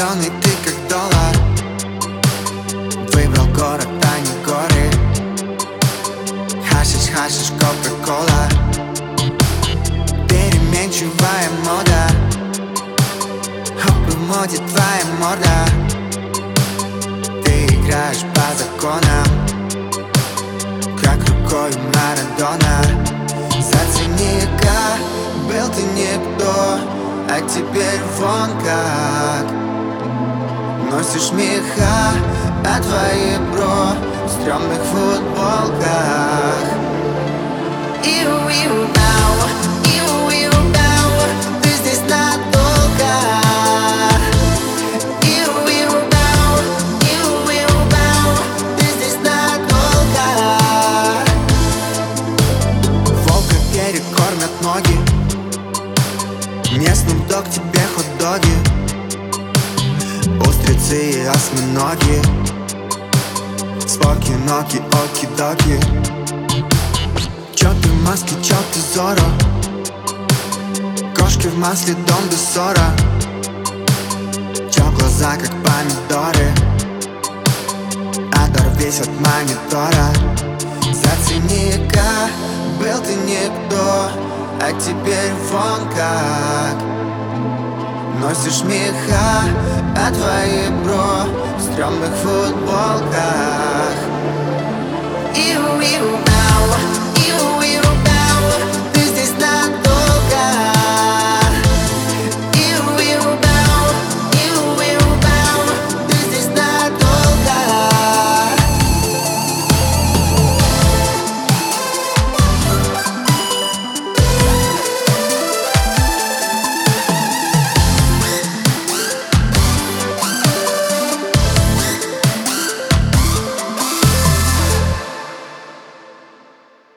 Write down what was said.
зеленый, ты как доллар Выбрал город, а не горы Хашиш, хашиш, кока-кола. Переменчивая мода. Хоп, в моде твоя морда. Ты играешь по законам. Как рукой Марадона. Зацени-ка, был ты никто А теперь вон как Носишь меха, а твои бро В стрёмных футболках. Иу-иу, ау, иу-иу, ау Ты здесь надолго. Иу-иу, ау, иу-иу, ау Ты здесь надолго. Волка перекормят ноги. Местным дог тебе хот-доги И осьминоги Споки, ноги, оки-доки Чё ты в маске, чё ты зоро. Кошки в масле, дом без ссора. Чё глаза, как помидоры. Дар весь от монитора. Зацени-ка, был ты никто А теперь вон как. Носишь меха, а твои бро В стрёмных футболках. Иу-иу,